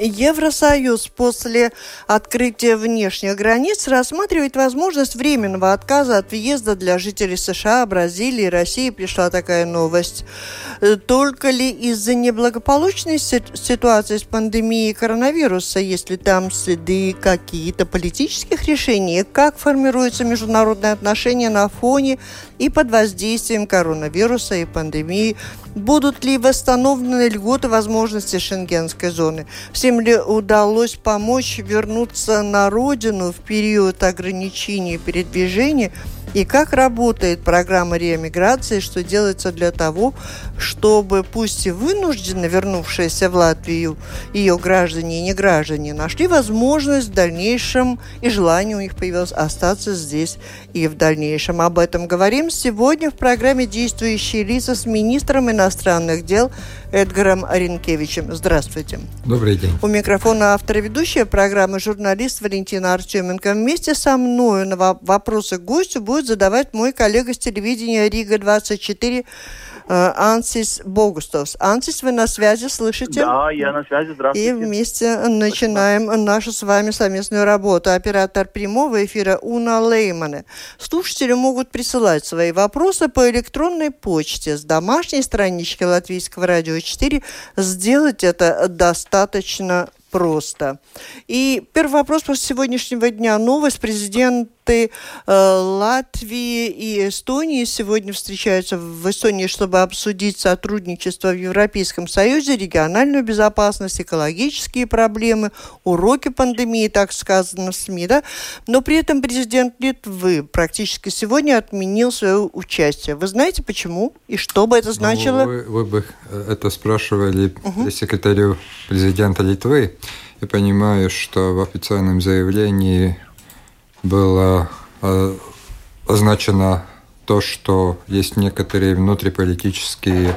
Евросоюз после открытия внешних границ рассматривает возможность временного отказа от въезда для жителей США, Бразилии, России. Пришла такая новость. Только ли из-за неблагополучной ситуации с пандемией коронавируса, если там следы какие-то политических решений, как формируются международные отношения на фоне и под воздействием коронавируса и пандемии, будут ли восстановлены льготы возможности шенгенской зоны. Всем ли удалось помочь вернуться на родину в период ограничений передвижения – и как работает программа реэмиграции, что делается для того, чтобы пусть и вынужденно вернувшиеся в Латвию ее граждане и не граждане нашли возможность в дальнейшем и желание у них появилось остаться здесь и в дальнейшем. Об этом говорим сегодня в программе «Действующие лица» с министром иностранных дел Эдгаром Ренкевичем. Здравствуйте. Добрый день. У микрофона автора ведущая программы журналист Валентина Артеменко. Вместе со мной на вопросы гостю будет задавать мой коллега с телевидения Рига-24 Э, Ансис Богустовс. Ансис, вы на связи, слышите? Да, я на связи, здравствуйте. И вместе начинаем нашу с вами совместную работу. Оператор прямого эфира Уна Леймане. Слушатели могут присылать свои вопросы по электронной почте с домашней странички Латвийского радио 4. Сделать это достаточно просто. И первый вопрос после сегодняшнего дня. Новость. Президенты э, Латвии и Эстонии сегодня встречаются в Эстонии, чтобы обсудить сотрудничество в Европейском Союзе, региональную безопасность, экологические проблемы, уроки пандемии, так сказано в СМИ. Да? Но при этом президент Литвы практически сегодня отменил свое участие. Вы знаете почему? И что бы это ну, значило? Ну, вы, вы бы это спрашивали угу. секретарю президента Литвы. Я понимаю, что в официальном заявлении было э, означено то, что есть некоторые внутриполитические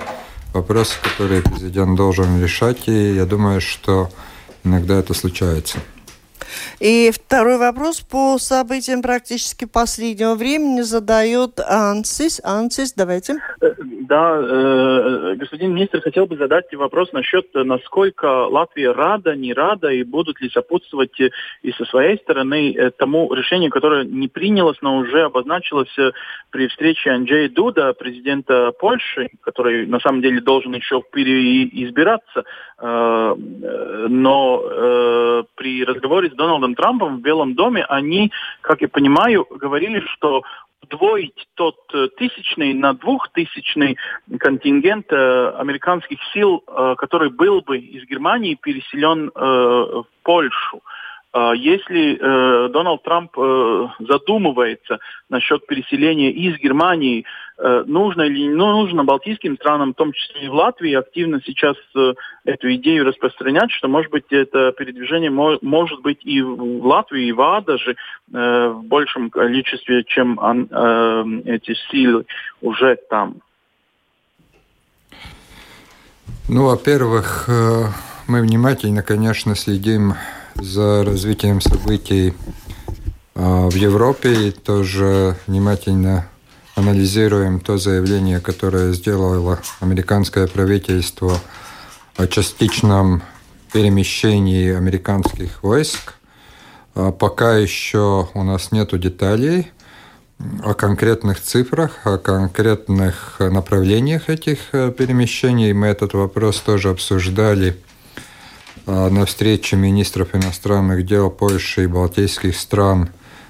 вопросы, которые президент должен решать, и я думаю, что иногда это случается. И второй вопрос по событиям практически последнего времени задает Ансис. Ансис, давайте. Э, да, э, господин министр, хотел бы задать вопрос насчет, насколько Латвия рада, не рада, и будут ли сопутствовать и со своей стороны э, тому решению, которое не принялось, но уже обозначилось при встрече Анджея Дуда, президента Польши, который на самом деле должен еще переизбираться, э, но э, при разговоре с Дональдом Трампом в Белом доме они, как я понимаю, говорили, что удвоить тот э, тысячный на двухтысячный контингент э, американских сил, э, который был бы из Германии переселен э, в Польшу. А если э, Дональд Трамп э, задумывается насчет переселения из Германии, э, нужно или не нужно балтийским странам, в том числе и в Латвии, активно сейчас эту идею распространять, что, может быть, это передвижение мо- может быть и в Латвии, и в АД даже в большем количестве, чем эти силы уже там. Ну, во-первых, мы внимательно, конечно, следим за развитием событий а, в Европе и тоже внимательно анализируем то заявление, которое сделало американское правительство о частичном перемещении американских войск. А, пока еще у нас нет деталей о конкретных цифрах, о конкретных направлениях этих э, перемещений. Мы этот вопрос тоже обсуждали на встрече министров иностранных дел Польши и Балтийских стран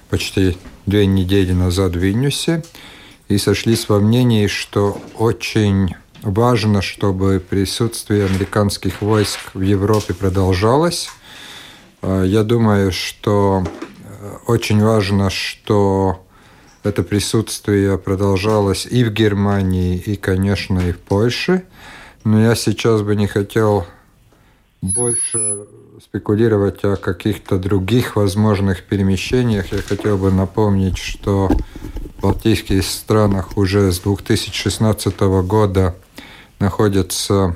почти две недели назад в Вильнюсе и сошлись во мнении, что очень важно, чтобы присутствие американских войск в Европе продолжалось. А, я думаю, что э, очень важно, что это присутствие продолжалось и в Германии, и, конечно, и в Польше. Но я сейчас бы не хотел больше спекулировать о каких-то других возможных перемещениях, я хотел бы напомнить, что в Балтийских странах уже с 2016 года находятся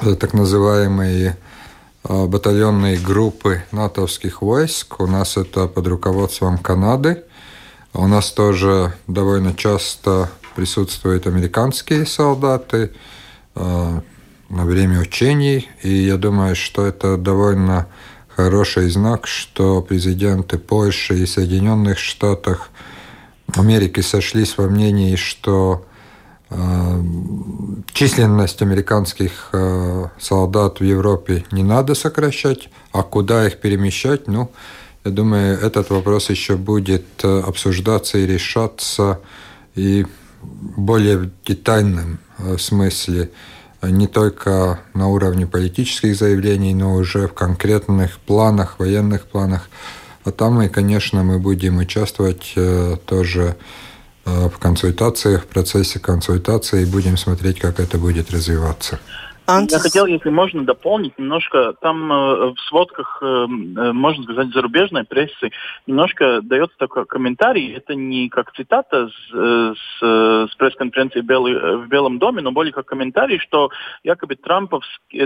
э, так называемые э, батальонные группы натовских войск. У нас это под руководством Канады. У нас тоже довольно часто присутствуют американские солдаты. На время учений. И я думаю, что это довольно хороший знак, что президенты Польши и Соединенных Штатов Америки сошлись во мнении, что э, численность американских э, солдат в Европе не надо сокращать, а куда их перемещать, ну, я думаю, этот вопрос еще будет э, обсуждаться и решаться и более детальном э, смысле не только на уровне политических заявлений, но уже в конкретных планах, военных планах. А там, и, конечно, мы будем участвовать э, тоже э, в консультациях, в процессе консультации, и будем смотреть, как это будет развиваться. Антис... Я хотел, если можно, дополнить немножко. Там э, в сводках, э, э, можно сказать, зарубежной прессы немножко дается такой комментарий. Это не как цитата с, э, с, э, с пресс-конференции в Белом доме, но более как комментарий, что якобы Трампов,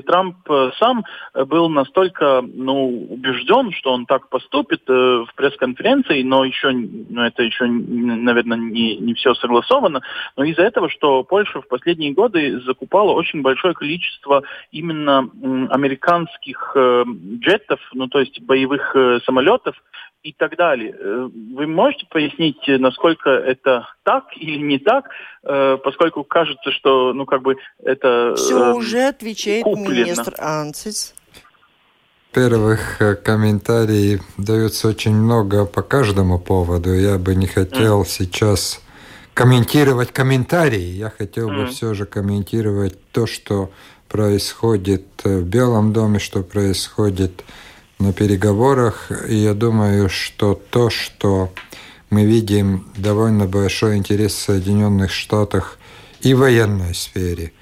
Трамп сам был настолько ну, убежден, что он так поступит э, в пресс-конференции, но еще, ну, это еще, наверное, не, не все согласовано, но из-за этого, что Польша в последние годы закупала очень большое количество количество именно американских э, джетов, ну то есть боевых э, самолетов и так далее. Э, вы можете пояснить, насколько это так или не так, поскольку кажется, что ну как бы это все уже отвечает куплено. министр Ансис. Первых комментариев дается очень много по каждому поводу. Я бы не хотел mm. сейчас комментировать комментарии. Я хотел бы mm. все же комментировать то, что происходит в Белом доме, что происходит на переговорах. И я думаю, что то, что мы видим довольно большой интерес в Соединенных Штатах и в военной сфере,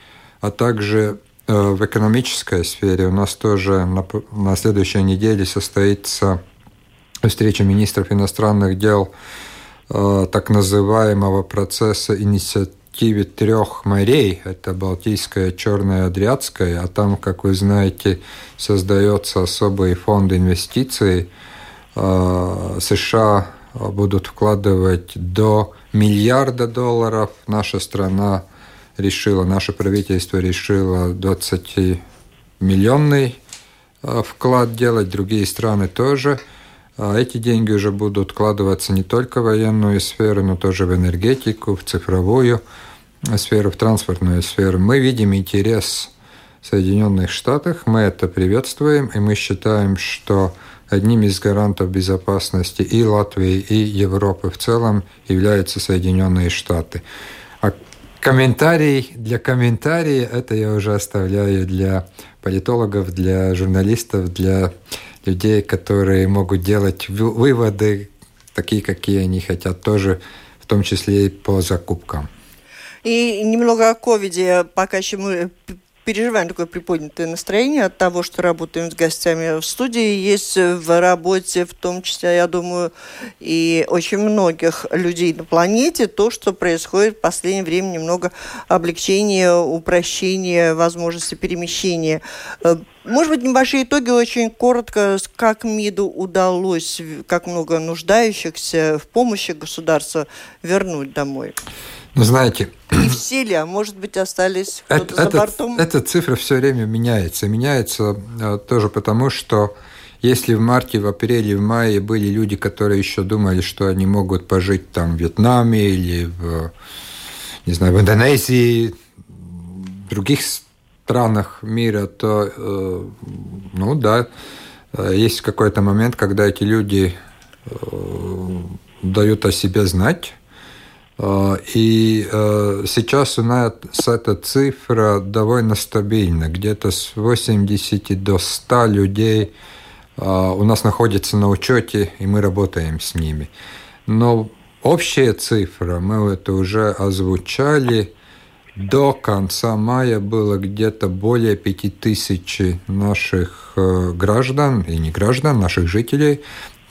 а также э, в экономической сфере. У нас тоже на, на следующей неделе состоится встреча министров иностранных дел э, так называемого процесса инициативы перспективе трех морей, это Балтийская, Черная, Адриатская, а там, как вы знаете, создается особый фонд инвестиций. А, США будут вкладывать до миллиарда долларов. Наша страна решила, наше правительство решило 20 миллионный а, вклад делать, другие страны тоже. А эти деньги уже будут вкладываться не только в военную сферу, но тоже в энергетику, в цифровую сферу, в транспортную сферу, мы видим интерес в Соединенных Штатах, мы это приветствуем, и мы считаем, что одним из гарантов безопасности и Латвии, и Европы в целом являются Соединенные Штаты. А комментарий для комментария это я уже оставляю для политологов, для журналистов, для людей, которые могут делать выводы, такие, какие они хотят, тоже в том числе и по закупкам. И немного о ковиде, пока еще мы переживаем такое приподнятое настроение от того, что работаем с гостями в студии. Есть в работе, в том числе, я думаю, и очень многих людей на планете, то, что происходит в последнее время, немного облегчения, упрощения возможности перемещения. Э, может быть, небольшие итоги, очень коротко, как МИДу удалось, как много нуждающихся в помощи государства вернуть домой? Ну, знаете... И в силе, а может быть, остались это, за бортом? Эта цифра все время меняется. Меняется а, тоже потому, что если в марте, в апреле, в мае были люди, которые еще думали, что они могут пожить там в Вьетнаме или в, не знаю, в Индонезии, в других странах мира, то, э, ну да, э, есть какой-то момент, когда эти люди э, дают о себе знать, и э, сейчас у нас эта цифра довольно стабильна. Где-то с 80 до 100 людей а, у нас находится на учете, и мы работаем с ними. Но общая цифра, мы это уже озвучали, до конца мая было где-то более пяти тысяч наших граждан, и не граждан, наших жителей,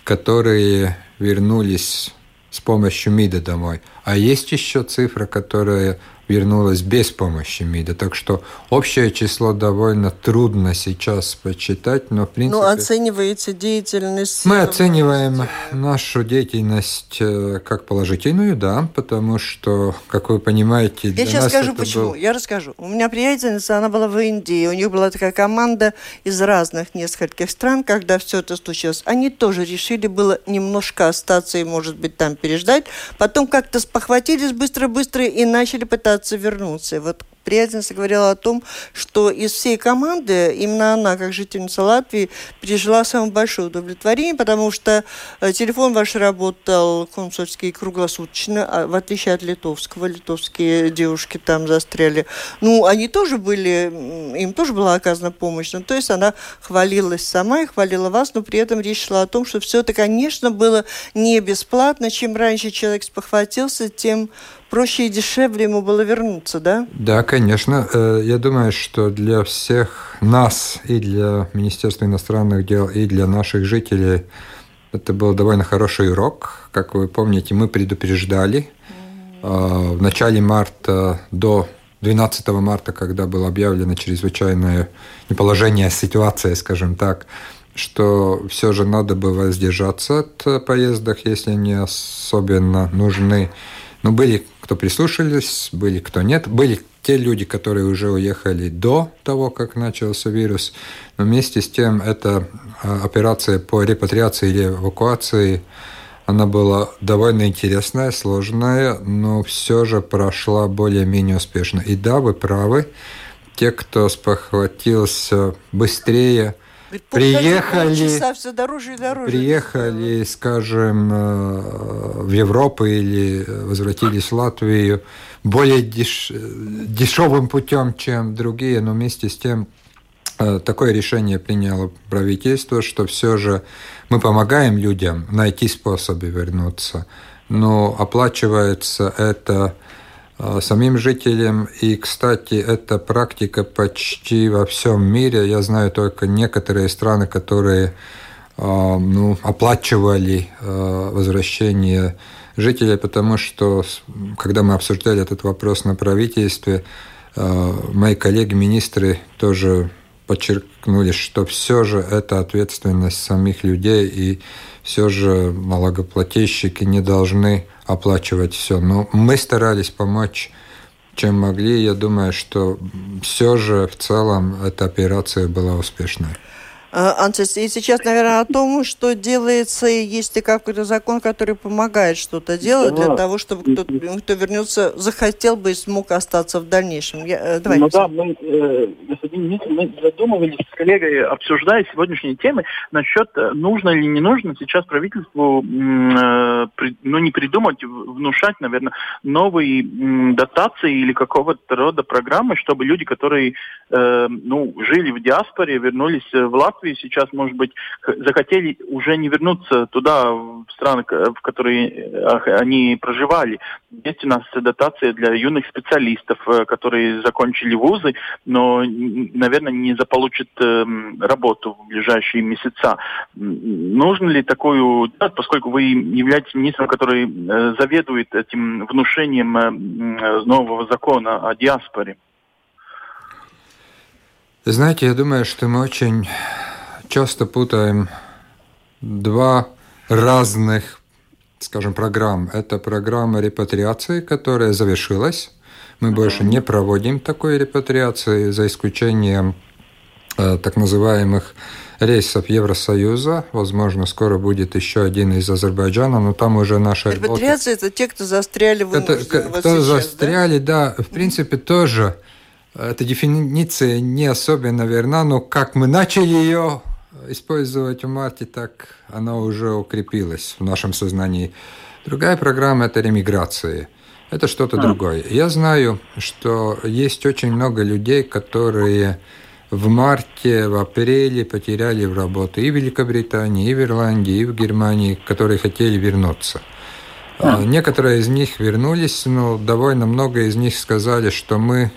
которые вернулись с помощью МИДа домой. А есть еще цифра, которая вернулась без помощи МИДа. Так что общее число довольно трудно сейчас почитать, но в принципе... Ну, оцениваете деятельность... Мы оцениваем нашу деятельность э, как положительную, да, потому что, как вы понимаете... Я сейчас скажу, почему. Был... Я расскажу. У меня приятельница, она была в Индии, у них была такая команда из разных нескольких стран, когда все это случилось. Они тоже решили было немножко остаться и, может быть, там переждать. Потом как-то спохватились быстро-быстро и начали пытаться пытаться вернуться. Вот приятельница говорила о том, что из всей команды именно она, как жительница Латвии, пережила самое большое удовлетворение, потому что э, телефон ваш работал консульский круглосуточно, а в отличие от литовского. Литовские девушки там застряли. Ну, они тоже были, им тоже была оказана помощь. Ну, то есть она хвалилась сама и хвалила вас, но при этом речь шла о том, что все это, конечно, было не бесплатно. Чем раньше человек спохватился, тем проще и дешевле ему было вернуться, да? Да, конечно. Э, я думаю, что для всех нас и для Министерства иностранных дел, и для наших жителей это был довольно хороший урок. Как вы помните, мы предупреждали mm-hmm. в начале марта до 12 марта, когда было объявлено чрезвычайное неположение, ситуация, скажем так, что все же надо бы воздержаться от поездок, если они особенно нужны. Но были, кто прислушались, были, кто нет. Были те люди, которые уже уехали до того, как начался вирус. Но вместе с тем эта а, операция по репатриации или эвакуации, она была довольно интересная, сложная, но все же прошла более-менее успешно. И да, вы правы, те, кто спохватился быстрее – приехали, все дороже и дороже. Приехали, скажем, э, в Европу или возвратились в Латвию более деш, дешевым путем, чем другие, но вместе с тем э, такое решение приняло правительство, что все же мы помогаем людям найти способы вернуться, но оплачивается это самим жителям. И, кстати, эта практика почти во всем мире. Я знаю только некоторые страны, которые а, ну, оплачивали а, возвращение жителей, потому что, когда мы обсуждали этот вопрос на правительстве, мои коллеги-министры тоже подчеркнули, что все же это ответственность самих людей, и все же налогоплательщики не должны оплачивать все. Но мы старались помочь, чем могли. Я думаю, что все же в целом эта операция была успешной. А, Антис, и сейчас, наверное, о том, что делается, и есть ли какой-то закон, который помогает что-то делать для того, чтобы кто-то, кто вернется, захотел бы и смог остаться в дальнейшем. Я, э, давайте. Ну да, мы, э, господин министр, мы задумывались с коллегой, обсуждая сегодняшние темы насчет, э, нужно или не нужно сейчас правительству, э, при, ну не придумать, внушать, наверное, новые э, дотации или какого-то рода программы, чтобы люди, которые э, ну, жили в диаспоре, вернулись в Латвию, Латвии сейчас, может быть, захотели уже не вернуться туда, в страны, в которые они проживали. Есть у нас дотация для юных специалистов, э, которые закончили вузы, но, наверное, не заполучат эм, работу в ближайшие месяца. Нужно ли такую, поскольку вы являетесь министром, который э, заведует этим внушением э, нового закона о диаспоре? Знаете, я думаю, что мы очень часто путаем два разных, скажем, программ. Это программа репатриации, которая завершилась. Мы больше не проводим такой репатриации, за исключением э, так называемых рейсов Евросоюза. Возможно, скоро будет еще один из Азербайджана, но там уже наша... Репатриация – это те, кто застряли в это, Кто сейчас, застряли, да? да, в принципе, тоже эта дефиниция не особенно верна, но как мы начали ее использовать в марте, так она уже укрепилась в нашем сознании. Другая программа – это ремиграция. Это что-то а. другое. Я знаю, что есть очень много людей, которые в марте, в апреле потеряли в работу и в Великобритании, и в Ирландии, и в Германии, которые хотели вернуться. А. Некоторые из них вернулись, но довольно много из них сказали, что мы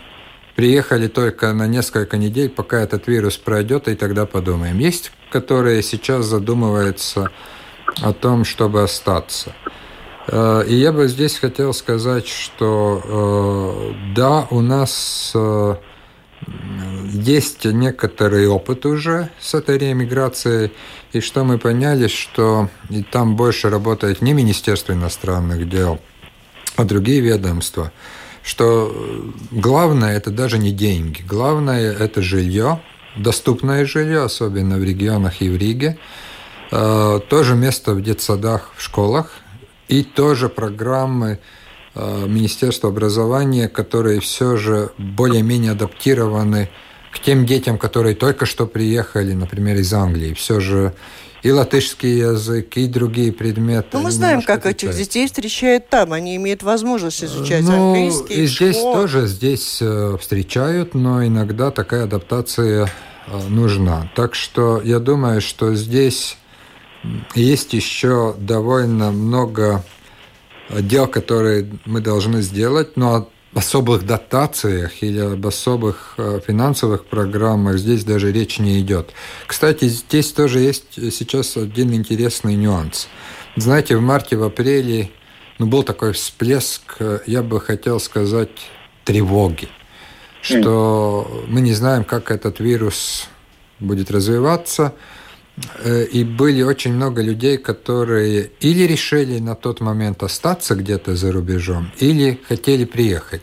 приехали только на несколько недель, пока этот вирус пройдет, и тогда подумаем. Есть, которые сейчас задумываются о том, чтобы остаться. Э, и я бы здесь хотел сказать, что э, да, у нас э, есть некоторый опыт уже с этой реэмиграцией, и что мы поняли, что и там больше работает не Министерство иностранных дел, а другие ведомства – что главное это даже не деньги, главное это жилье, доступное жилье, особенно в регионах и в Риге, э, тоже место в детсадах, в школах, и тоже программы э, Министерства образования, которые все же более-менее адаптированы к тем детям, которые только что приехали, например, из Англии. Все же и латышский язык, и другие предметы. Ну, мы знаем, как этих детей встречают там. Они имеют возможность изучать ну, английский. И здесь школ. тоже здесь э, встречают, но иногда такая адаптация э, нужна. Так что я думаю, что здесь есть еще довольно много дел, которые мы должны сделать, но особых дотациях или об особых э, финансовых программах здесь даже речь не идет. Кстати, здесь тоже есть сейчас один интересный нюанс. Знаете, в марте, в апреле ну, был такой всплеск, э, я бы хотел сказать, тревоги, что мы не знаем, как этот вирус будет развиваться, и были очень много людей, которые или решили на тот момент остаться где-то за рубежом, или хотели приехать.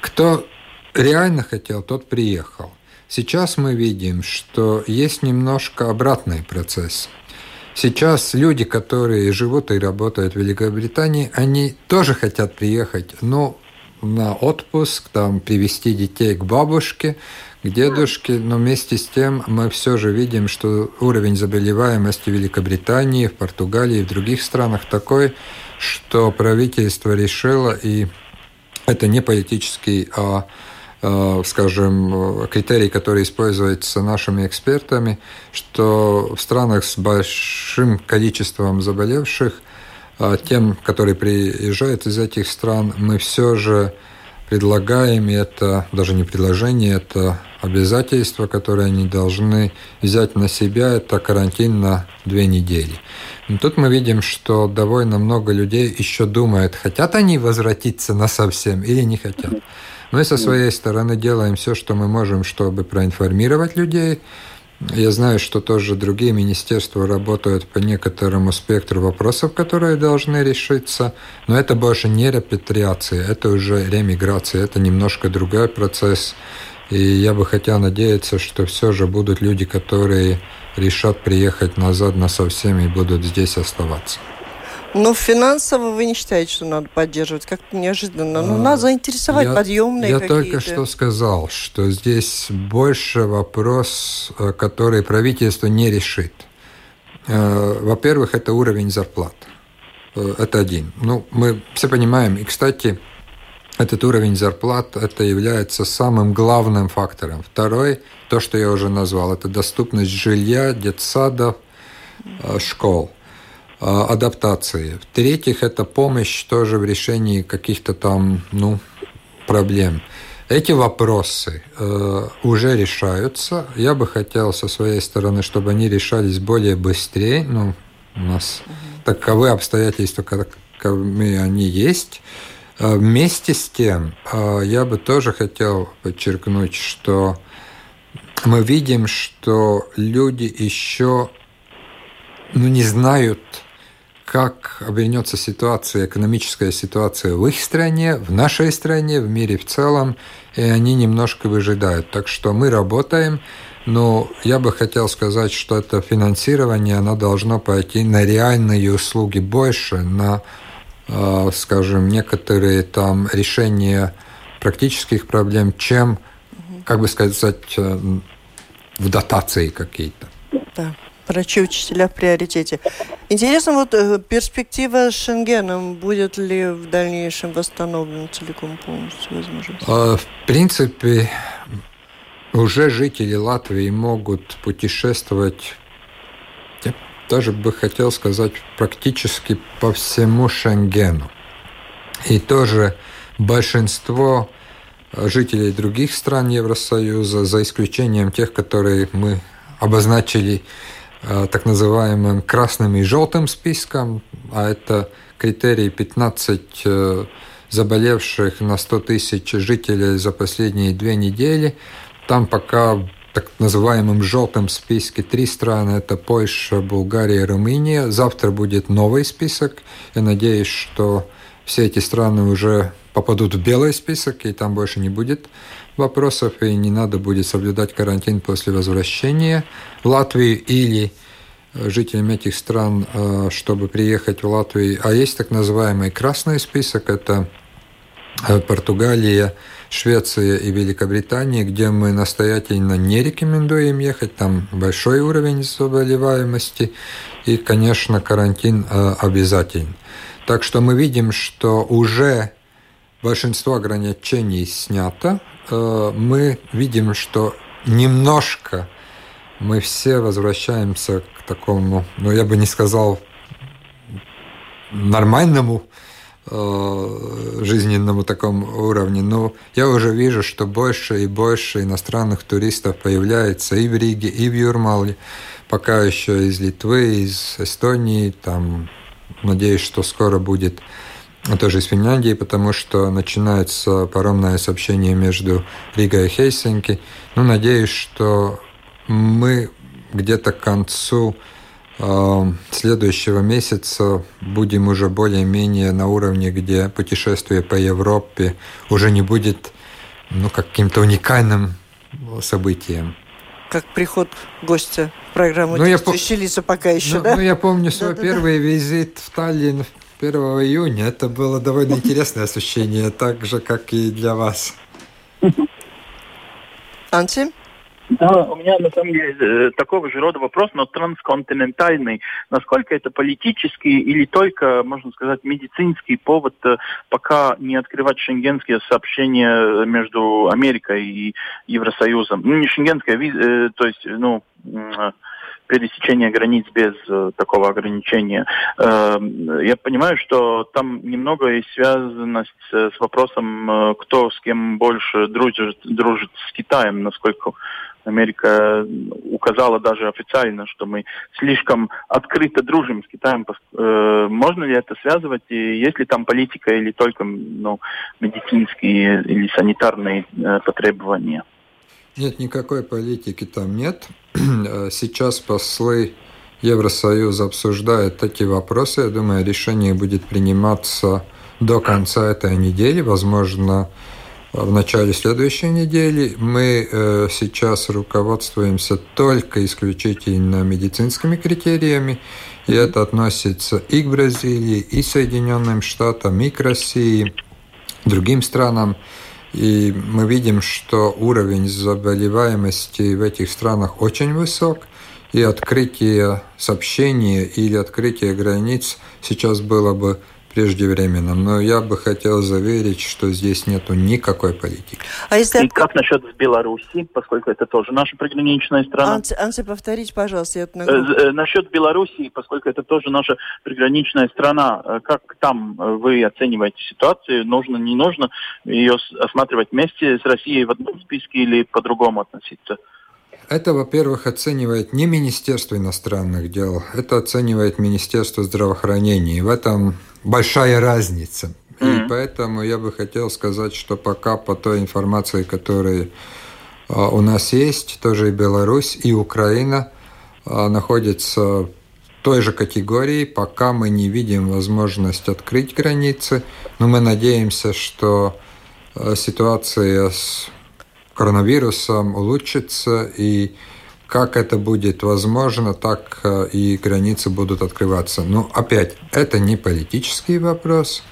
Кто реально хотел, тот приехал. Сейчас мы видим, что есть немножко обратный процесс. Сейчас люди, которые живут и работают в Великобритании, они тоже хотят приехать, но на отпуск, там, привести детей к бабушке, к дедушке, но вместе с тем мы все же видим, что уровень заболеваемости в Великобритании, в Португалии и в других странах такой, что правительство решило, и это не политический, а, а скажем, критерий, который используется нашими экспертами, что в странах с большим количеством заболевших, а тем, которые приезжают из этих стран, мы все же предлагаем, и это даже не предложение, это обязательства, которые они должны взять на себя, это карантин на две недели. И тут мы видим, что довольно много людей еще думают, хотят они возвратиться на совсем или не хотят. Мы со своей стороны делаем все, что мы можем, чтобы проинформировать людей, я знаю, что тоже другие министерства работают по некоторому спектру вопросов, которые должны решиться, но это больше не репатриация, это уже ремиграция, это немножко другой процесс. И я бы хотел надеяться, что все же будут люди, которые решат приехать назад на совсем и будут здесь оставаться. Но финансово вы не считаете, что надо поддерживать? Как-то неожиданно. Ну, надо заинтересовать я, подъемные Я какие-то. только что сказал, что здесь больше вопрос, э, который правительство не решит. Э, во-первых, это уровень зарплат. Э, это один. Ну, мы все понимаем. И, кстати, этот уровень зарплат это является самым главным фактором. Второй, то, что я уже назвал, это доступность жилья, детсадов, школ – а, адаптации. В-третьих, это помощь тоже в решении каких-то там ну, проблем. Эти вопросы э, уже решаются. Я бы хотел со своей стороны, чтобы они решались более быстрее. Ну, у нас таковы обстоятельства, каковы они есть. Э, вместе с тем, э, я бы тоже хотел подчеркнуть, что мы видим, что люди еще ну, не знают как обернется ситуация, экономическая ситуация в их стране, в нашей стране, в мире в целом, и они немножко выжидают. Так что мы работаем, но я бы хотел сказать, что это финансирование, оно должно пойти на реальные услуги больше, на, э, скажем, некоторые там решения практических проблем, чем, как бы сказать, э, в дотации какие-то. Да врачи, учителя в приоритете. Интересно, вот э, перспектива с Шенгеном, будет ли в дальнейшем восстановлена целиком полностью возможность? А, в принципе, уже жители Латвии могут путешествовать даже бы хотел сказать, практически по всему Шенгену. И тоже большинство жителей других стран Евросоюза, за исключением тех, которые мы обозначили э, так называемым красным и желтым списком, а это критерий 15 э, заболевших на 100 тысяч жителей за последние две недели. Там пока в так называемом желтом списке три страны – это Польша, Болгария, Румыния. Завтра будет новый список. Я надеюсь, что все эти страны уже попадут в белый список, и там больше не будет вопросов, и не надо будет соблюдать карантин после возвращения в Латвию или э, жителям этих стран, э, чтобы приехать в Латвию. А есть так называемый красный список, это э, Португалия, Швеция и Великобритания, где мы настоятельно не рекомендуем ехать, там большой уровень заболеваемости, и, конечно, карантин обязателен. Так что мы видим, что уже большинство ограничений снято. Э, мы видим, что немножко мы все возвращаемся к такому, ну я бы не сказал нормальному э, жизненному такому уровне. Но я уже вижу, что больше и больше иностранных туристов появляется и в Риге, и в Юрмале, пока еще из Литвы, из Эстонии, там, надеюсь, что скоро будет тоже из Финляндии, потому что начинается паромное сообщение между Ригой и Хельсинки. Ну, надеюсь, что мы где-то к концу э, следующего месяца будем уже более-менее на уровне, где путешествие по Европе уже не будет ну, каким-то уникальным событием. Как приход гостя в программу ну, я по... лица пока еще, ну, да? Ну, я помню свой да, первый да. визит в Таллин 1 июня. Это было довольно интересное ощущение, так же, как и для вас. Анти? Да, у меня на самом деле э, такого же рода вопрос, но трансконтинентальный. Насколько это политический или только, можно сказать, медицинский повод э, пока не открывать шенгенские сообщения между Америкой и Евросоюзом? Ну, не шенгенское, э, то есть, ну, пересечения границ без э, такого ограничения. Э, я понимаю, что там немного и связано с, с вопросом, э, кто с кем больше дружит, дружит с Китаем, насколько Америка указала даже официально, что мы слишком открыто дружим с Китаем. Э, можно ли это связывать? И есть ли там политика или только ну, медицинские или санитарные э, потребования? Нет, никакой политики там нет. Сейчас послы Евросоюза обсуждают эти вопросы. Я думаю, решение будет приниматься до конца этой недели, возможно, в начале следующей недели. Мы э, сейчас руководствуемся только исключительно медицинскими критериями, и это относится и к Бразилии, и Соединенным Штатам, и к России, другим странам. И мы видим, что уровень заболеваемости в этих странах очень высок, и открытие сообщения или открытие границ сейчас было бы преждевременным. Но я бы хотел заверить, что здесь нет никакой политики. А если... И как насчет Беларуси, поскольку это тоже наша приграничная страна? Анси, Анси повторите, пожалуйста. Я э, э, насчет Беларуси, поскольку это тоже наша приграничная страна, э, как там вы оцениваете ситуацию? Нужно, не нужно ее осматривать вместе с Россией в одном списке или по-другому относиться? Это, во-первых, оценивает не Министерство иностранных дел, это оценивает Министерство здравоохранения. И в этом большая разница. Mm-hmm. И поэтому я бы хотел сказать, что пока по той информации, которая а, у нас есть, тоже и Беларусь, и Украина а, находятся в той же категории, пока мы не видим возможность открыть границы, но мы надеемся, что а, ситуация с коронавирусом улучшится, и как это будет возможно, так э, и границы будут открываться. Но опять, это не политический вопрос,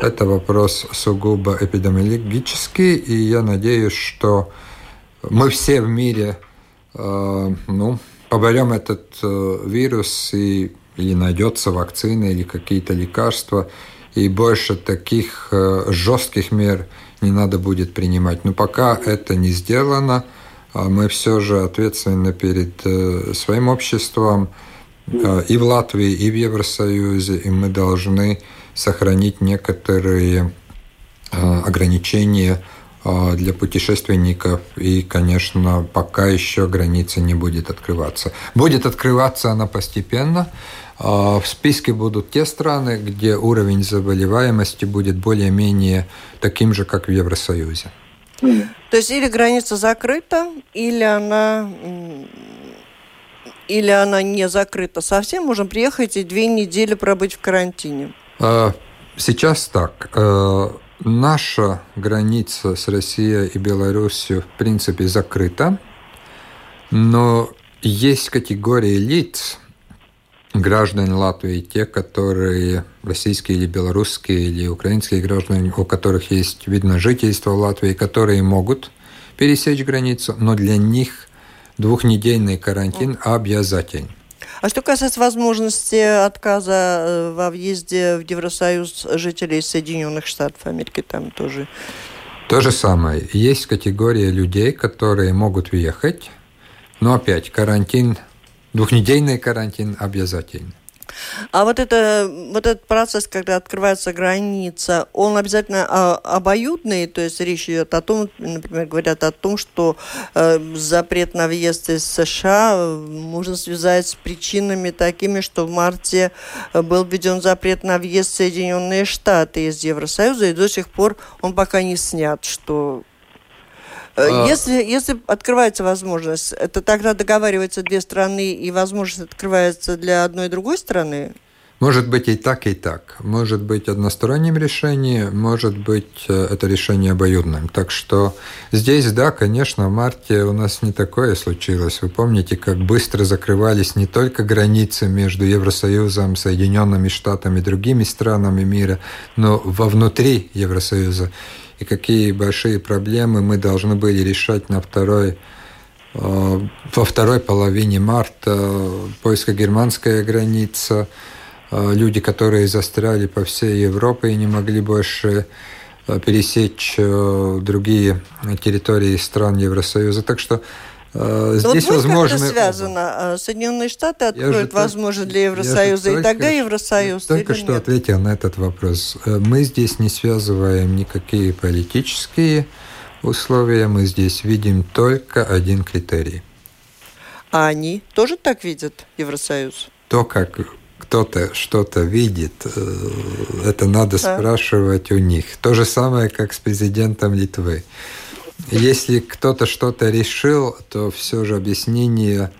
это вопрос сугубо эпидемиологический, и я надеюсь, что мы все в мире э, ну, поборем этот э, вирус, и, и найдется вакцина или какие-то лекарства, и больше таких жестких мер не надо будет принимать. Но пока это не сделано, мы все же ответственны перед э, своим обществом и в Латвии, и в Евросоюзе, и мы должны сохранить некоторые ограничения для путешественников, и, конечно, пока еще граница не будет открываться. Будет открываться она постепенно. В списке будут те страны, где уровень заболеваемости будет более-менее таким же, как в Евросоюзе. То есть или граница закрыта, или она или она не закрыта совсем, можем приехать и две недели пробыть в карантине? А, сейчас так. Э, наша граница с Россией и Беларусью в принципе закрыта, но есть категории лиц, граждан Латвии, те, которые российские или белорусские или украинские граждане, у которых есть, видно, жительство в Латвии, которые могут пересечь границу, но для них двухнедельный карантин обязателен. А что касается возможности отказа э, во въезде в Евросоюз жителей Соединенных Штатов Америки, там тоже... То же самое. Есть категория людей, которые могут въехать, но опять карантин Двухнедельный карантин обязательно. А вот, это, вот этот процесс, когда открывается граница, он обязательно а, обоюдный, то есть речь идет о том, например, говорят о том, что э, запрет на въезд из США э, можно связать с причинами такими, что в марте э, был введен запрет на въезд в Соединенные Штаты из Евросоюза, и до сих пор он пока не снят, что а. Если, если открывается возможность, это тогда договариваются две страны, и возможность открывается для одной и другой страны? Может быть и так, и так. Может быть односторонним решением, может быть э, это решение обоюдным. Так что здесь, да, конечно, в марте у нас не такое случилось. Вы помните, как быстро закрывались не только границы между Евросоюзом, Соединенными Штатами и другими странами мира, но вовнутри Евросоюза и какие большие проблемы мы должны были решать на второй э, во второй половине марта польско-германская граница, э, люди, которые застряли по всей Европе и не могли больше э, пересечь другие территории стран Евросоюза. Так что здесь вот возможно... это связано. Э, Соединенные Штаты откроют возможность для Евросоюза, и тогда Евросоюз. Только что нет? ответил на этот вопрос. Э, мы здесь не связываем никакие политические условия, мы здесь видим только один критерий. А они тоже так видят Евросоюз? То, как кто-то что-то видит, это надо а. спрашивать у них. То же самое, как с президентом Литвы. Если кто-то что-то решил, то все же объяснение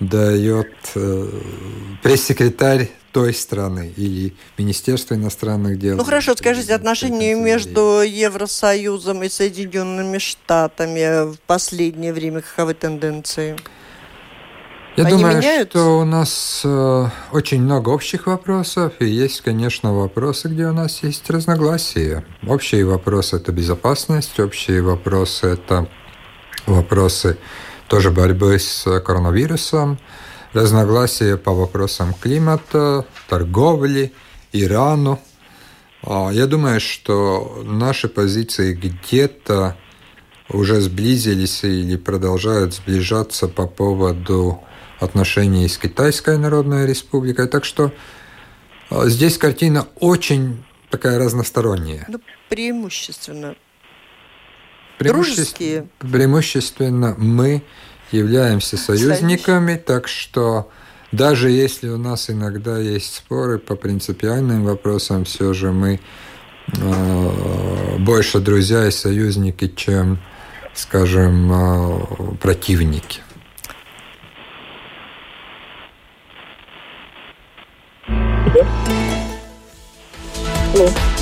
дает э, пресс-секретарь той страны или Министерство иностранных дел. Ну хорошо, скажите, отношения между Евросоюзом и Соединенными Штатами в последнее время каковы тенденции? Я Они думаю, меняются? что у нас э, очень много общих вопросов, и есть, конечно, вопросы, где у нас есть разногласия. Общие вопросы – это безопасность, общие вопросы – это вопросы тоже борьбы с коронавирусом, разногласия по вопросам климата, торговли, Ирану. А, я думаю, что наши позиции где-то уже сблизились или продолжают сближаться по поводу отношений с Китайской Народной Республикой. Так что а, здесь картина очень такая разносторонняя. Ну, преимущественно. Дружеские. Преимущественно мы являемся союзниками, так что даже если у нас иногда есть споры по принципиальным вопросам, все же мы э, больше друзья и союзники, чем, скажем, э, противники. Alô?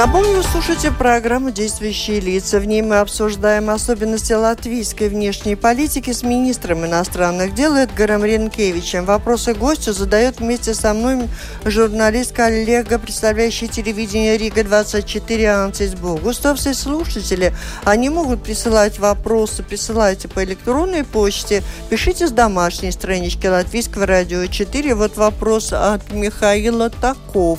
Напомню, вы слушаете программу «Действующие лица». В ней мы обсуждаем особенности латвийской внешней политики с министром иностранных дел Эдгаром Ренкевичем. Вопросы гостю задает вместе со мной журналист-коллега, представляющий телевидение Рига-24 Ансис Богустов. Все слушатели, они могут присылать вопросы, присылайте по электронной почте, пишите с домашней странички Латвийского радио 4. Вот вопрос от Михаила Таков,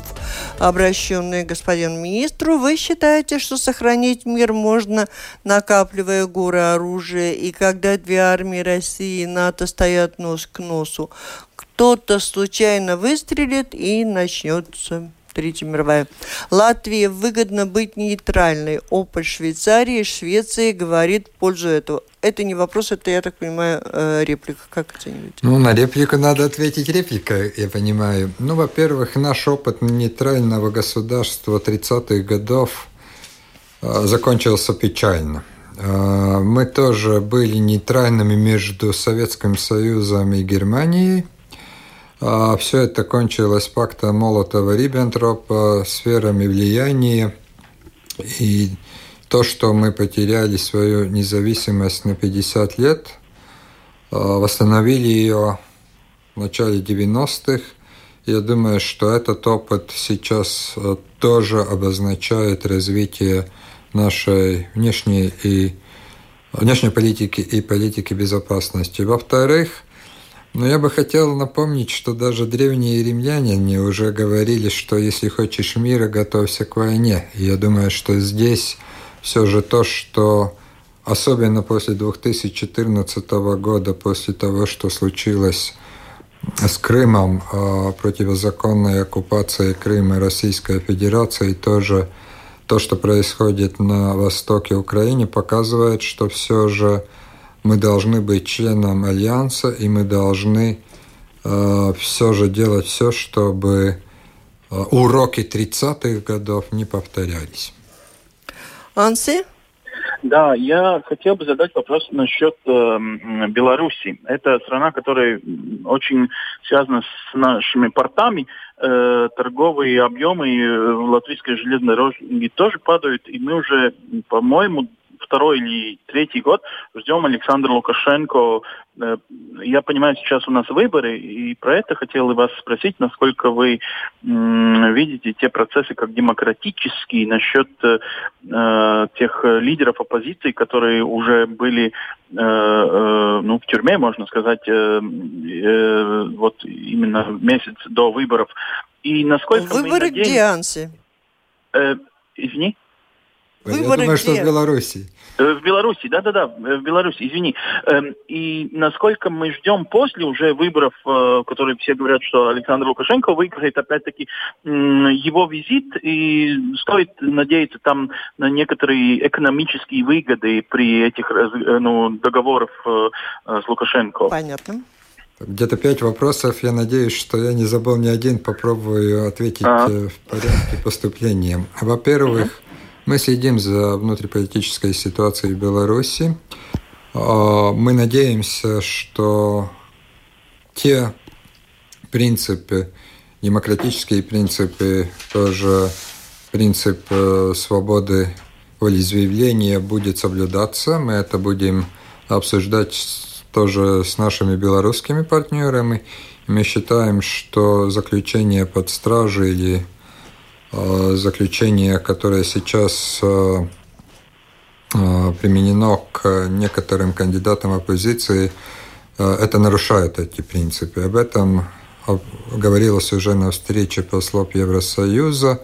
обращенный господин министр министру. Вы считаете, что сохранить мир можно, накапливая горы оружия, и когда две армии России и НАТО стоят нос к носу, кто-то случайно выстрелит и начнется Третья мировая. Латвии выгодно быть нейтральной. Опыт Швейцарии, Швеции говорит в пользу этого. Это не вопрос, это, я так понимаю, э, реплика. Как оцениваете? Ну, на реплику надо ответить репликой, я понимаю. Ну, во-первых, наш опыт нейтрального государства 30-х годов э, закончился печально. Э, мы тоже были нейтральными между Советским Союзом и Германией – Все это кончилось пактом Молотова-Риббентропа, сферами влияния. И то, что мы потеряли свою независимость на 50 лет, а, восстановили ее в начале 90-х. Я думаю, что этот опыт сейчас а, тоже обозначает развитие нашей внешней и внешней политики и политики безопасности. Во-вторых, но я бы хотел напомнить, что даже древние римляне уже говорили, что если хочешь мира, готовься к войне. И я думаю, что здесь все же то, что особенно после 2014 года, после того, что случилось с Крымом, а, противозаконной оккупацией Крыма Российской Федерации, тоже то, что происходит на востоке Украины, показывает, что все же мы должны быть членом Альянса, и мы должны э, все же делать все, чтобы э, уроки 30-х годов не повторялись. Анси? Да, я хотел бы задать вопрос насчет э, Беларуси. Это страна, которая очень связана с нашими портами. Э, торговые объемы э, латвийской железной дороге тоже падают, и мы уже, по-моему, второй или третий год ждем Александра Лукашенко. Э, я понимаю, сейчас у нас выборы, и про это хотел вас спросить, насколько вы видите те процессы как демократические насчет э, тех лидеров оппозиции, которые уже были э, э, ну, в тюрьме, можно сказать, вот именно месяц до выборов. И насколько Выборы мы надеемся... где, Анси? Извини? Выборы Я думаю, где? что в Беларуси. Э, в Беларуси, да-да-да, э, в Беларуси, извини. Эм, и насколько мы ждем после уже выборов, э, которые все говорят, что Александр Лукашенко выиграет, опять-таки, его визит, и стоит надеяться там на некоторые экономические выгоды при этих ну, договорах с Лукашенко. Понятно. Где-то пять вопросов. Я надеюсь, что я не забыл ни один. Попробую ответить а в порядке поступления. Во-первых, мы следим за внутриполитической ситуацией в Беларуси. А, мы надеемся, что те принципы, демократические принципы, тоже принцип э, свободы волеизъявления будет соблюдаться. Мы это будем обсуждать тоже с нашими белорусскими партнерами. Мы считаем, что заключение под стражей или заключение, которое сейчас э, э, применено к некоторым кандидатам оппозиции, это нарушает эти принципы. Об этом говорилось уже на встрече послов Евросоюза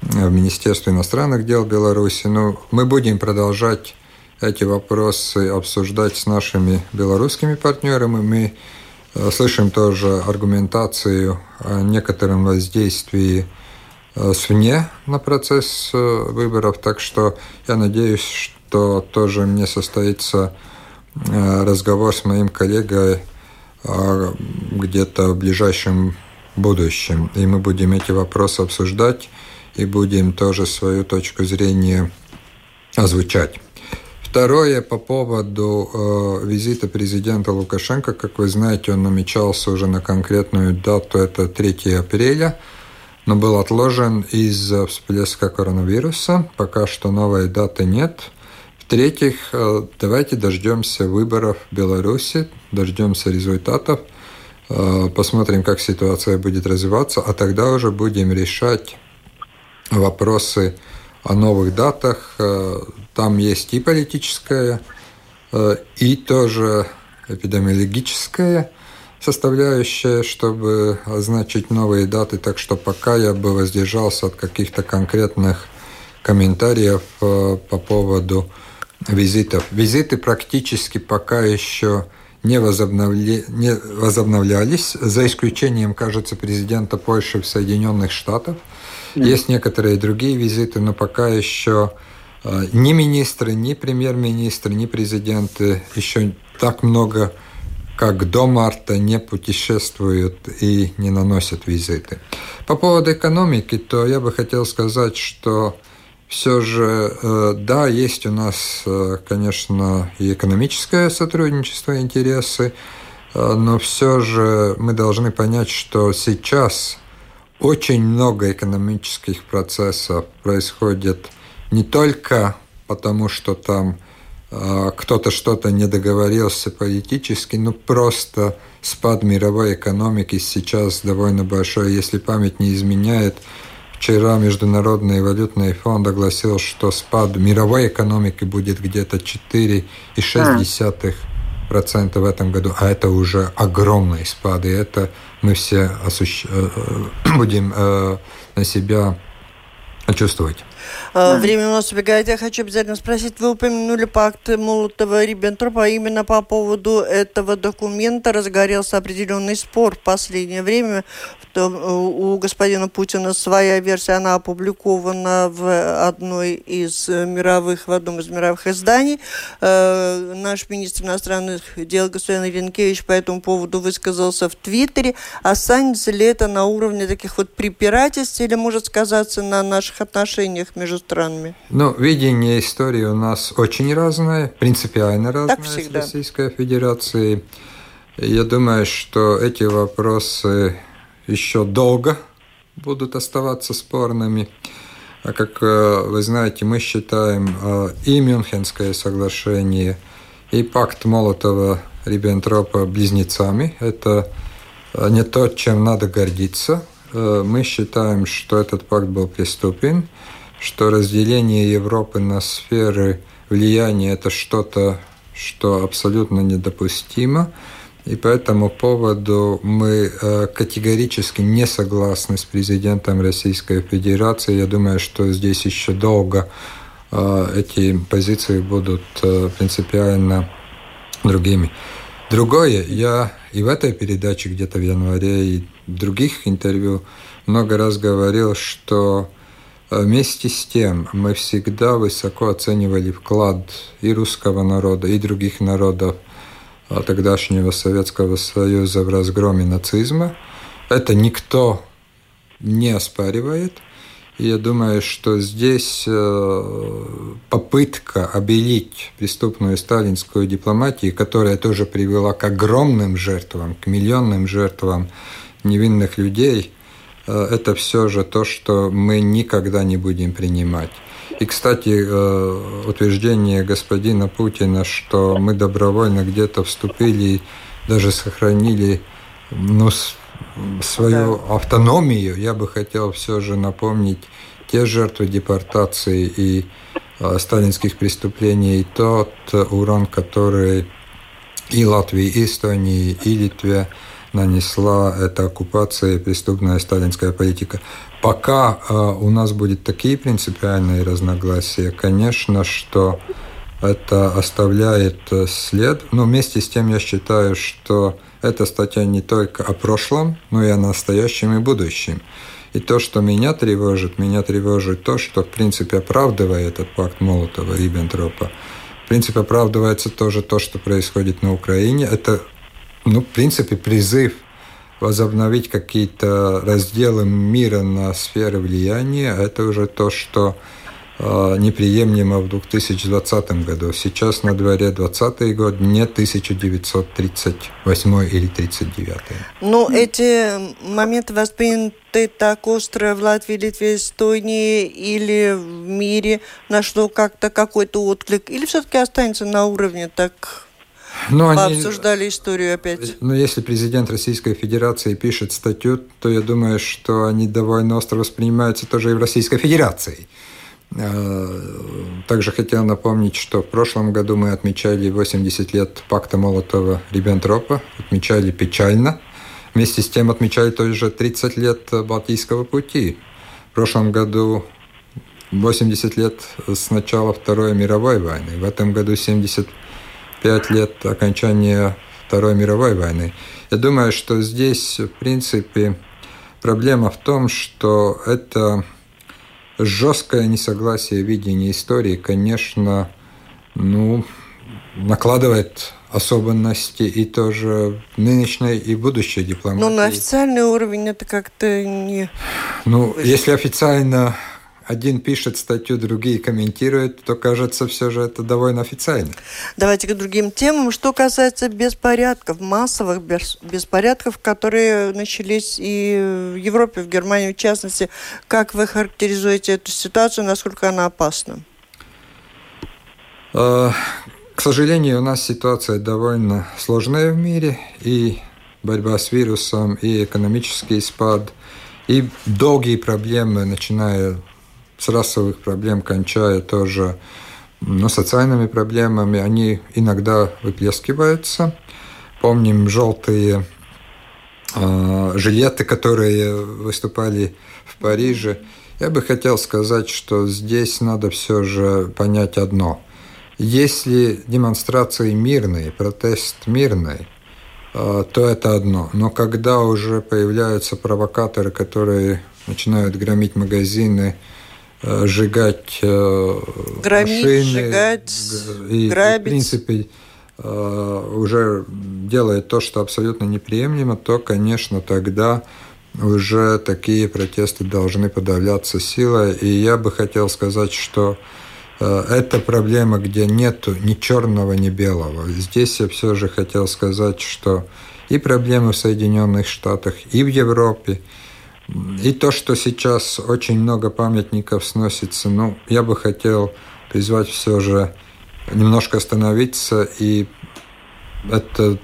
в Министерстве иностранных дел Беларуси. Но мы будем продолжать эти вопросы обсуждать с нашими белорусскими партнерами. Мы слышим тоже аргументацию о некотором воздействии Э, свне на процесс э, выборов. Так что я надеюсь, что тоже мне состоится э, разговор с моим коллегой где-то в ближайшем будущем. И мы будем эти вопросы обсуждать и будем тоже свою точку зрения озвучать. Второе по поводу э, визита президента Лукашенко. Как вы знаете, он намечался уже на конкретную дату, это 3 апреля – но был отложен из-за всплеска коронавируса. Пока что новой даты нет. В-третьих, э, давайте дождемся выборов в Беларуси, дождемся результатов, э, посмотрим, как ситуация будет развиваться, а тогда уже будем решать вопросы о новых датах. Э, там есть и политическая, и тоже эпидемиологическая составляющая, чтобы означить новые даты, так что пока я бы воздержался от каких-то конкретных комментариев по поводу визитов. Визиты практически пока еще не, возобновля... не возобновлялись, за исключением, кажется, президента Польши в Соединенных Штатах. Mm. Есть некоторые другие визиты, но пока еще э, ни министры, ни премьер-министры, ни президенты еще так много, как до марта, не путешествуют и не наносят визиты. По поводу экономики, то я бы хотел сказать, что все же, э, да, есть у нас, э, конечно, и экономическое сотрудничество, интересы, э, но все же мы должны понять, что сейчас очень много экономических процессов происходит не только потому, что там кто-то что-то не договорился политически, но просто спад мировой экономики сейчас довольно большой. Если память не изменяет, Вчера Международный валютный фонд огласил, что спад мировой экономики будет где-то 4,6% процента в этом году, а это уже огромный спад, и это мы все осущ... Э, э, будем э, на себя чувствовать. А, время у нас убегает. Я хочу обязательно спросить, вы упомянули пакт Молотова-Риббентропа. Именно по поводу этого документа разгорелся определенный спор в последнее время. У господина Путина своя версия, она опубликована в одной из мировых, в одном из мировых изданий. Э, наш министр иностранных дел господин Ренкевич по этому поводу высказался в Твиттере. Останется ли это на уровне таких вот препирательств или может сказаться на наших отношениях между странами? Ну, видение истории у нас очень разное, принципиально разное так всегда. с Российской Федерацией. Я думаю, что эти вопросы еще долго будут оставаться спорными. А как э, вы знаете, мы считаем э, и Мюнхенское соглашение, и пакт Молотова-Риббентропа близнецами. Это э, не то, чем надо гордиться. Мы считаем, что этот пакт был преступен, что разделение Европы на сферы влияния – это что-то, что абсолютно недопустимо. И по этому поводу мы э, категорически не согласны с президентом Российской Федерации. Я думаю, что здесь еще долго э, эти позиции будут э, принципиально другими. Другое, я и в этой передаче где-то в январе, и в других интервью много раз говорил, что вместе с тем мы всегда высоко оценивали вклад и русского народа, и других народов а тогдашнего Советского Союза в разгроме нацизма. Это никто не оспаривает. Я думаю, что здесь э, попытка обелить преступную сталинскую дипломатию, которая тоже привела к огромным жертвам, к миллионным жертвам невинных людей – Э, это все же то, что мы никогда не будем принимать. И, кстати, э, утверждение господина Путина, что мы добровольно где-то вступили даже сохранили ну, свою автономию, я бы хотел все же напомнить те жертвы депортации и э, сталинских преступлений, тот урон, который и Латвии, и Эстонии, и Литве нанесла эта оккупация и преступная сталинская политика. Пока э, у нас будет такие принципиальные разногласия, конечно, что это оставляет э, след. Но вместе с тем я считаю, что эта статья не только о прошлом, но и о настоящем и будущем. И то, что меня тревожит, меня тревожит то, что в принципе оправдывает этот пакт Молотова-Риббентропа. В принципе, оправдывается тоже то, что происходит на Украине. Это ну, в принципе, призыв возобновить какие-то разделы мира на сферы влияния, это уже то, что э, неприемлемо в 2020 году. Сейчас на дворе 2020 год, не 1938 или 1939. Ну, эти моменты восприняты так остро в Латвии, Литве, Эстонии или в мире, на что как-то какой-то отклик, или все-таки останется на уровне так но ну, они, обсуждали историю опять. Но ну, если президент Российской Федерации пишет статью, то я думаю, что они довольно остро воспринимаются тоже и в Российской Федерации. А, также хотел напомнить, что в прошлом году мы отмечали 80 лет пакта Молотова-Риббентропа, отмечали печально. Вместе с тем отмечали тоже 30 лет Балтийского пути. В прошлом году 80 лет с начала Второй мировой войны. В этом году 75 лет окончания Второй мировой войны. Я думаю, что здесь, в принципе, проблема в том, что это жесткое несогласие видения истории, конечно, ну, накладывает особенности и тоже нынешней и будущей дипломатии. Но на официальный уровень это как-то не... Ну, если официально один пишет статью, другие комментируют, то кажется, все же это довольно официально. Давайте к другим темам. Что касается беспорядков, массовых беспорядков, которые начались и в Европе, в Германии в частности, как вы характеризуете эту ситуацию, насколько она опасна? А, к сожалению, у нас ситуация довольно сложная в мире, и борьба с вирусом, и экономический спад, и долгие проблемы, начиная с расовых проблем, кончая тоже ну, социальными проблемами, они иногда выплескиваются. Помним желтые э, жилеты, которые выступали в Париже. Я бы хотел сказать, что здесь надо все же понять одно. Если демонстрации мирные, протест мирный, э, то это одно. Но когда уже появляются провокаторы, которые начинают громить магазины, сжигать э, Громить, машины. сжигать, и, грабить. И, в принципе, э, уже делает то, что абсолютно неприемлемо, то, конечно, тогда уже такие протесты должны подавляться силой. И я бы хотел сказать, что это проблема, где нету ни черного, ни белого. Здесь я все же хотел сказать, что и проблемы в Соединенных Штатах, и в Европе, и то, что сейчас очень много памятников сносится, ну, я бы хотел призвать все же немножко остановиться и этот,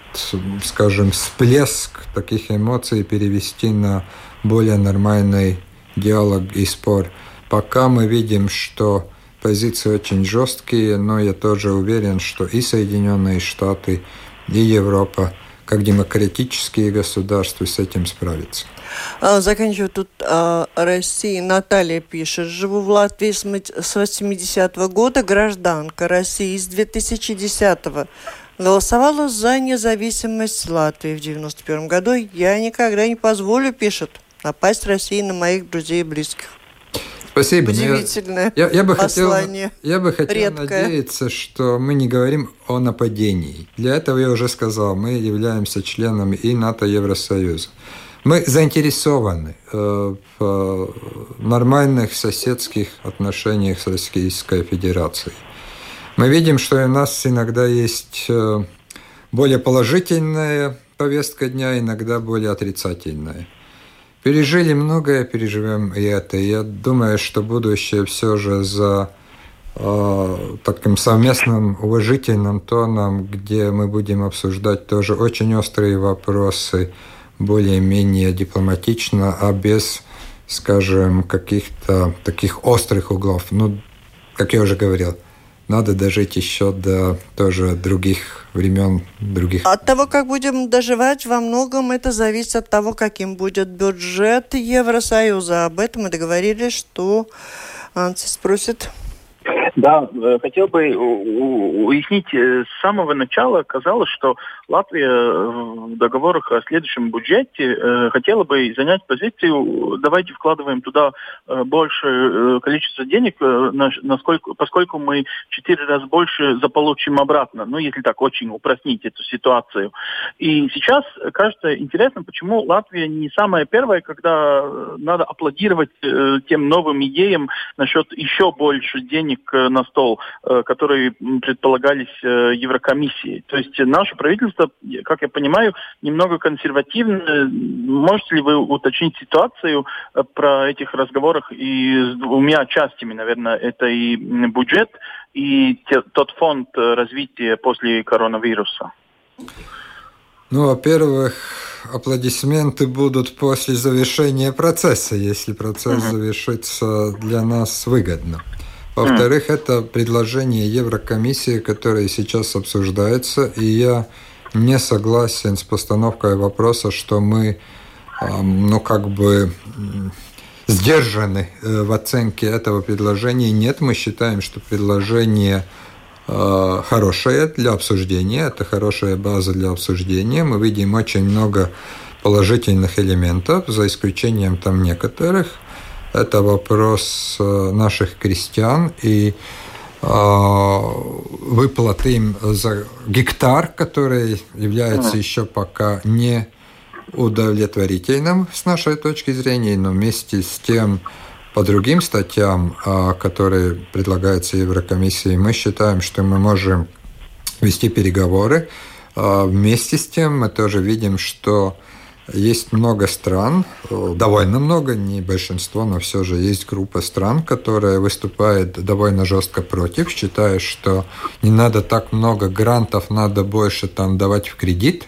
скажем, всплеск таких эмоций перевести на более нормальный диалог и спор. Пока мы видим, что позиции очень жесткие, но я тоже уверен, что и Соединенные Штаты, и Европа, как демократические государства, с этим справятся. А, заканчиваю тут о а, России. Наталья пишет. Живу в Латвии с 80-го года, гражданка России с 2010-го. Голосовала за независимость Латвии в 91 году. Я никогда не позволю, пишет, напасть России на моих друзей и близких. Спасибо. Удивительное я, я, бы послание. Хотел, я бы хотел Редкое. надеяться, что мы не говорим о нападении. Для этого я уже сказал, мы являемся членами и НАТО, и Евросоюза. Мы заинтересованы э, в нормальных соседских отношениях с Российской Федерацией. Мы видим, что у нас иногда есть э, более положительная повестка дня, иногда более отрицательная. Пережили многое, переживем и это. Я думаю, что будущее все же за э, таким совместным уважительным тоном, где мы будем обсуждать тоже очень острые вопросы, более-менее дипломатично, а без, скажем, каких-то таких острых углов. Ну, как я уже говорил, надо дожить еще до тоже других времен, других. От того, как будем доживать, во многом это зависит от того, каким будет бюджет Евросоюза. Об этом мы договорились, что Анси спросит. Да, э, хотел бы уяснить, э, с самого начала казалось, что Латвия э, в договорах о следующем бюджете хотела бы занять позицию, давайте вкладываем туда больше количество денег, насколько, поскольку мы четыре раза больше заполучим обратно, ну, если так очень упростить эту ситуацию. И сейчас кажется интересно, почему Латвия не самая первая, когда надо аплодировать тем новым идеям насчет еще больше денег на стол, э, которые предполагались э, Еврокомиссией. То есть наше правительство, как я понимаю, немного консервативно. Можете ли вы уточнить ситуацию э, про этих разговорах и с двумя частями, наверное, это и бюджет, и те, тот фонд развития после коронавируса? Ну, во-первых, аплодисменты будут после завершения процесса, если процесс завершится для нас выгодно. Во-вторых, это предложение Еврокомиссии, которое сейчас обсуждается, и я не согласен с постановкой вопроса, что мы, ну, как бы сдержаны в оценке этого предложения. Нет, мы считаем, что предложение хорошее для обсуждения, это хорошая база для обсуждения. Мы видим очень много положительных элементов, за исключением там некоторых. Это вопрос наших крестьян и выплаты им за гектар, который является еще пока не удовлетворительным с нашей точки зрения, но вместе с тем по другим статьям, которые предлагаются Еврокомиссией, мы считаем, что мы можем вести переговоры. Вместе с тем мы тоже видим, что есть много стран, э, довольно много, не большинство, но все же есть группа стран, которая выступает довольно жестко против, считая, что не надо так много грантов, надо больше там давать в кредит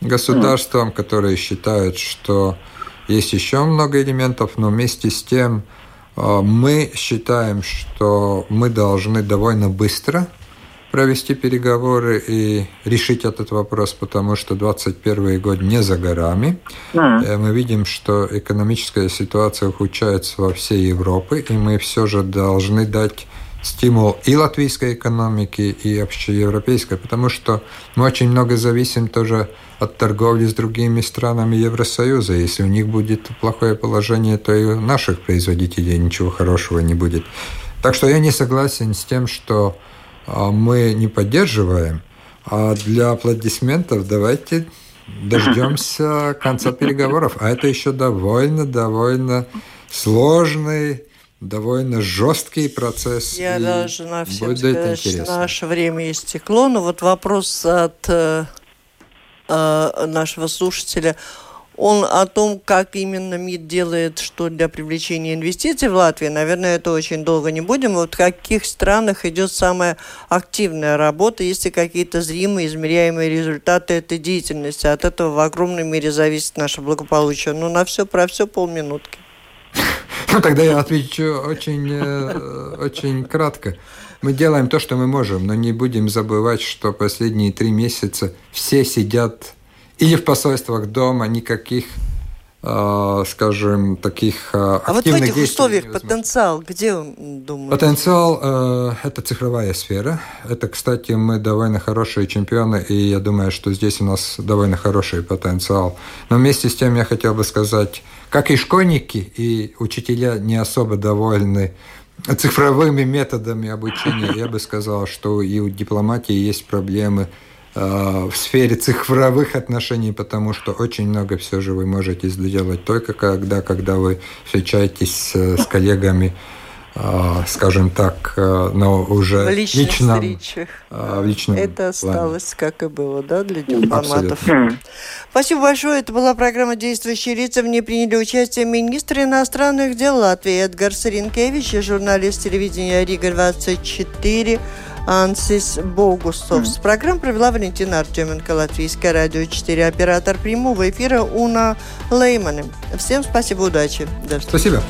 государствам, которые считают, что есть еще много элементов, но вместе с тем э, мы считаем, что мы должны довольно быстро провести переговоры и решить этот вопрос, потому что 2021 год не за горами. Mm. Мы видим, что экономическая ситуация ухудшается во всей Европе, и мы все же должны дать стимул и латвийской экономике, и общеевропейской, потому что мы очень много зависим тоже от торговли с другими странами Евросоюза. Если у них будет плохое положение, то и у наших производителей ничего хорошего не будет. Так что я не согласен с тем, что мы не поддерживаем. А для аплодисментов давайте дождемся конца переговоров. А это еще довольно-довольно сложный, довольно жесткий процесс. Я должна всем сказать, что наше время истекло. Но вот вопрос от э, э, нашего слушателя – он о том, как именно МИД делает что для привлечения инвестиций в Латвии, наверное, это очень долго не будем. Вот в каких странах идет самая активная работа, есть ли какие-то зримые, измеряемые результаты этой деятельности. От этого в огромной мере зависит наше благополучие. Ну, на все про все полминутки. Ну, тогда я отвечу очень, э, очень кратко. Мы делаем то, что мы можем, но не будем забывать, что последние три месяца все сидят или в посольствах дома никаких э, скажем, таких э, А вот в этих условиях потенциал, где он, думаете? Потенциал э, – это цифровая сфера. Это, кстати, мы довольно хорошие чемпионы, и я думаю, что здесь у нас довольно хороший потенциал. Но вместе с тем я хотел бы сказать, как и школьники, и учителя не особо довольны цифровыми методами обучения. Я бы сказал, что и у дипломатии есть проблемы – в сфере цифровых отношений, потому что очень много все же вы можете сделать только когда, когда вы встречаетесь с коллегами, э, скажем так, э, но уже в личных личном, встречах. В личном Это осталось, плане. как и было, да, для дипломатов. Абсолютно. Спасибо большое. Это была программа «Действующие лица». В ней приняли участие министр иностранных дел Латвии Эдгар Саринкевич и журналист телевидения «Рига-24» Ансис Богусовс. Программу провела Валентина Артеменко, Латвийское радио 4, оператор прямого эфира Уна Лейманы. Всем спасибо, удачи. До Спасибо.